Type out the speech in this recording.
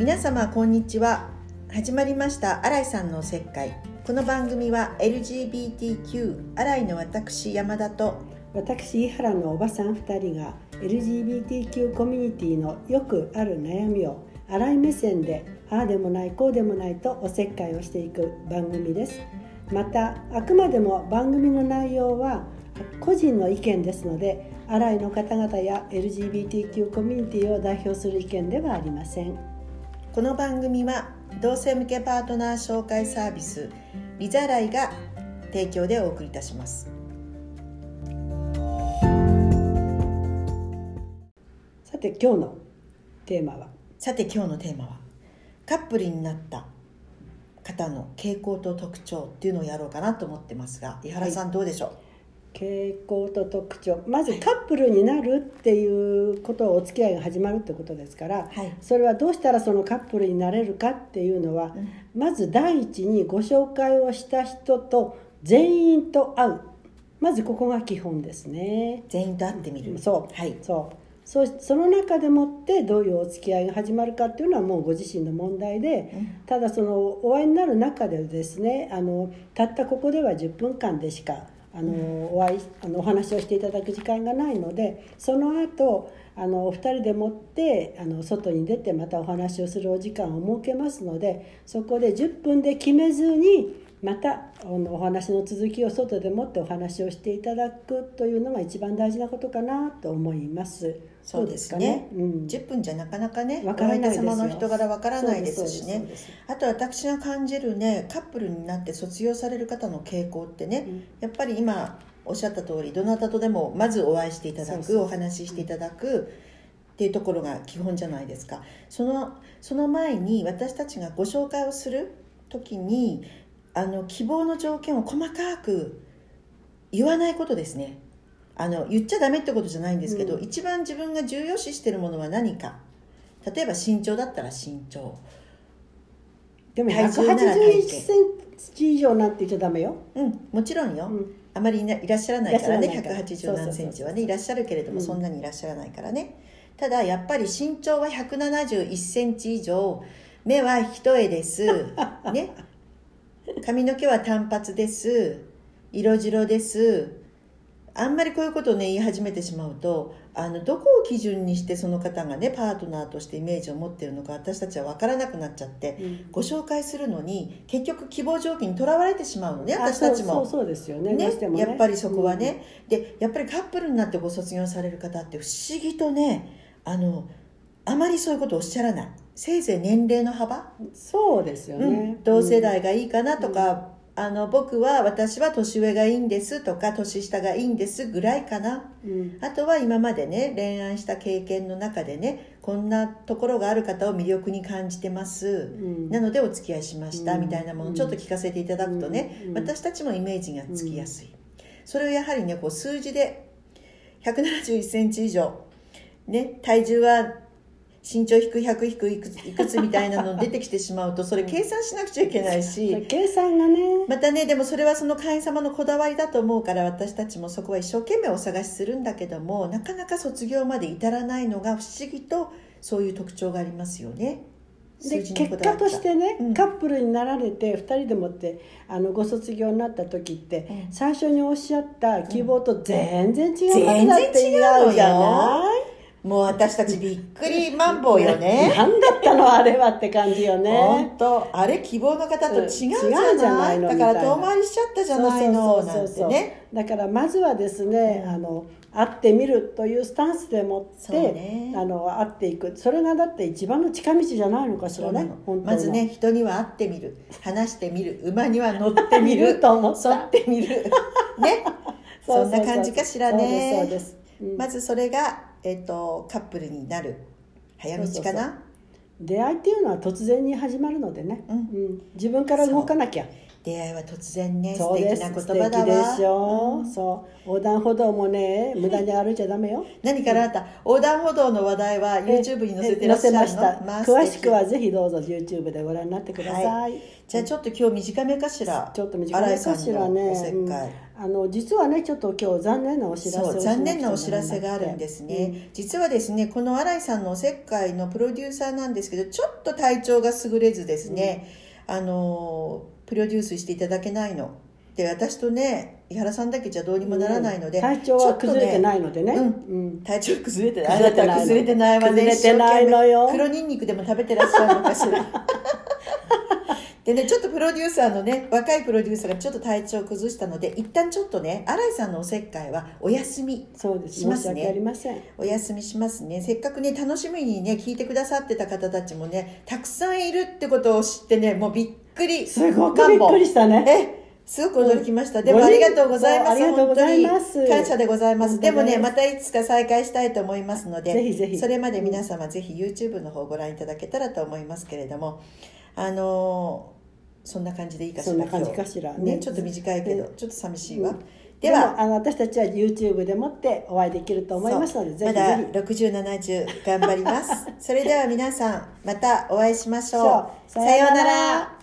皆様こんにちは。始まりました新井さんのおせっかい。この番組は LGBTQ 新井の私山田と私井原のおばさん2人が LGBTQ コミュニティのよくある悩みを新井目線でああでもないこうでもないとおせっかいをしていく番組です。またあくまでも番組の内容は個人の意見ですので新井の方々や LGBTQ コミュニティを代表する意見ではありません。この番組は同性向けパートナー紹介サービスビザライが提供でお送りいたします。さて今日のテーマは？さて今日のテーマは？カップルになった方の傾向と特徴っていうのをやろうかなと思ってますが井原さんどうでしょう、傾向と特徴。まずカップルになるっていうことをお付き合いが始まるってことですから、はい。それはどうしたらそのカップルになれるかっていうのは、まず第一にご紹介をした人と全員と会う。まずここが基本ですね。全員と会ってみる。そう、はい。そう。そその中でもってどういうお付き合いが始まるかっていうのはもうご自身の問題で、ただそのお会いになる中でですねあのたったここでは10分間でしかあの、お会いあのお話をしていただく時間がないのでその後あのお二人でもってあの外に出てまたお話をするお時間を設けますのでそこで10分で決めずにまたあのお話の続きを外でもってお話をしていただくというのが一番大事なことかなと思います。そうですね。どううん、10分じゃなかなかねお相手様の人柄わからないですしね。あと私が感じるねカップルになって卒業される方の傾向ってね、うん。やっぱり今おっしゃった通りどなたとでもまずお会いしていただくお話ししていただくっていうところが基本じゃないですか。そのその前に私たちがご紹介をする時にあの希望の条件を細かく言わないことですねあの言っちゃダメってことじゃないんですけど、うん。一番自分が重要視してるものは何か。例えば身長だったら身長。でも体重なら体181型センチ以上なんて言っちゃダメよ。うんもちろんよ、うん。あまりいないらっしゃらないからね。いらっしゃらないから。180何センチはねいらっしゃるけれども、うん。そんなにいらっしゃらないからね。ただやっぱり身長は171センチ以上。目は一重です。ね。髪の毛は単発です。色白ですあんまりこういうことをね言い始めてしまうとあのどこを基準にしてその方がねパートナーとしてイメージを持っているのか私たちは分からなくなっちゃって、うん。ご紹介するのに結局希望条件にとらわれてしまうのねあ私たちも。そうですよね。ね？ね。やっぱりそこはね、でやっぱりカップルになってご卒業される方って不思議とねあのあまりそういうことをおっしゃらない。せいぜい年齢の幅、うんそうですよね。うん、同世代がいいかなとか、あの僕は私は年上がいいんですとか年下がいいんですぐらいかな。うん。あとは今までね恋愛した経験の中でねこんなところがある方を魅力に感じてます、うん。なのでお付き合いしました、うん。みたいなものをちょっと聞かせていただくとね、うん。私たちもイメージがつきやすい、それをやはりねこう数字で1 7 1センチ以上、ね、体重は身長引く100引くいくついくつみたいなの出てきてしまうとそれ計算しなくちゃいけないし計算がね。またねでもそれはその会員様のこだわりだと思うから私たちもそこは一生懸命お探しするんだけどもなかなか卒業まで至らないのが不思議とそういう特徴がありますよね。で結果としてね、うん。カップルになられて2人でもってあのご卒業になった時って、うん。最初におっしゃった希望と全然違う全こと然違うじゃよない？もう私たちびっくりマンボウよね。何だったのあれはって感じよね。本当。あれ希望の方と違うじゃなないいのだから遠回りしちゃったじゃないのな。んてね。だからまずはですね、あの会ってみるというスタンスでもって、ね。あの会っていく。それがだって一番の近道じゃないのかしらね。まずね人には会ってみる。話してみる。馬には乗ってみ見る。ると思っってみる。ね。そんな感じかしらね。まずそれが、えっとカップルになる。早道かな？出会いっていうのは突然に始まるのでね、うん。うん。自分から動かなきゃ出会いは突然ねそうです。素敵な言葉だわ。でしょ、そう。横断歩道もね無駄に歩いちゃダメよ。何からあった？横断歩道の話題は YouTube に載せてらっしゃるの？載せました。まあ詳しくはぜひどうぞ YouTube でご覧になってください、はじゃあちょっと今日短めかしら？ちょっと短いかしらね。おせっかい、うん。あの実はねちょっと今日残念なお知らせ残念なお知らせがあるんですね、実はですねこの新井さんのおせっかいのプロデューサーなんですけどちょっと体調が優れずですね、あのプロデュースしていただけないの。で私とね井原さんだけじゃどうにもならないので、体調は崩れてないいのでね。うん。うん。体調崩れてない。あなた崩れてないわね。崩れてないのよ黒ニンニクでも食べてらっしゃるのかしら。でねちょっとプロデューサーのね若いプロデューサーがちょっと体調を崩したので一旦ちょっとね新井さんのおせっかいはお休みそうです。しますね。申し訳ありません。お休みしますね。せっかくね楽しみにね聞いてくださってた方たちもねたくさんいるってことを知ってねもうびっくり。すごくびっくりしたね。えすごく驚きました、うん。でもありがとうございます。ありがとうございます。本当に感謝でございます。でもね本またいつか再開したいと思いますのでぜひぜひ。それまで皆様ぜひ YouTube の方をご覧いただけたらと思いますけれどもあのーそんな感じでいいかしらそんな感じかしらね。ちょっと短いけど、ねちょっと寂しいわ、うん。では。もあの私たちは YouTube でもってお会いできると思いますのでぜひそうまだぜひ6070頑張ります。それでは皆さんまたお会いしましょう。さようなら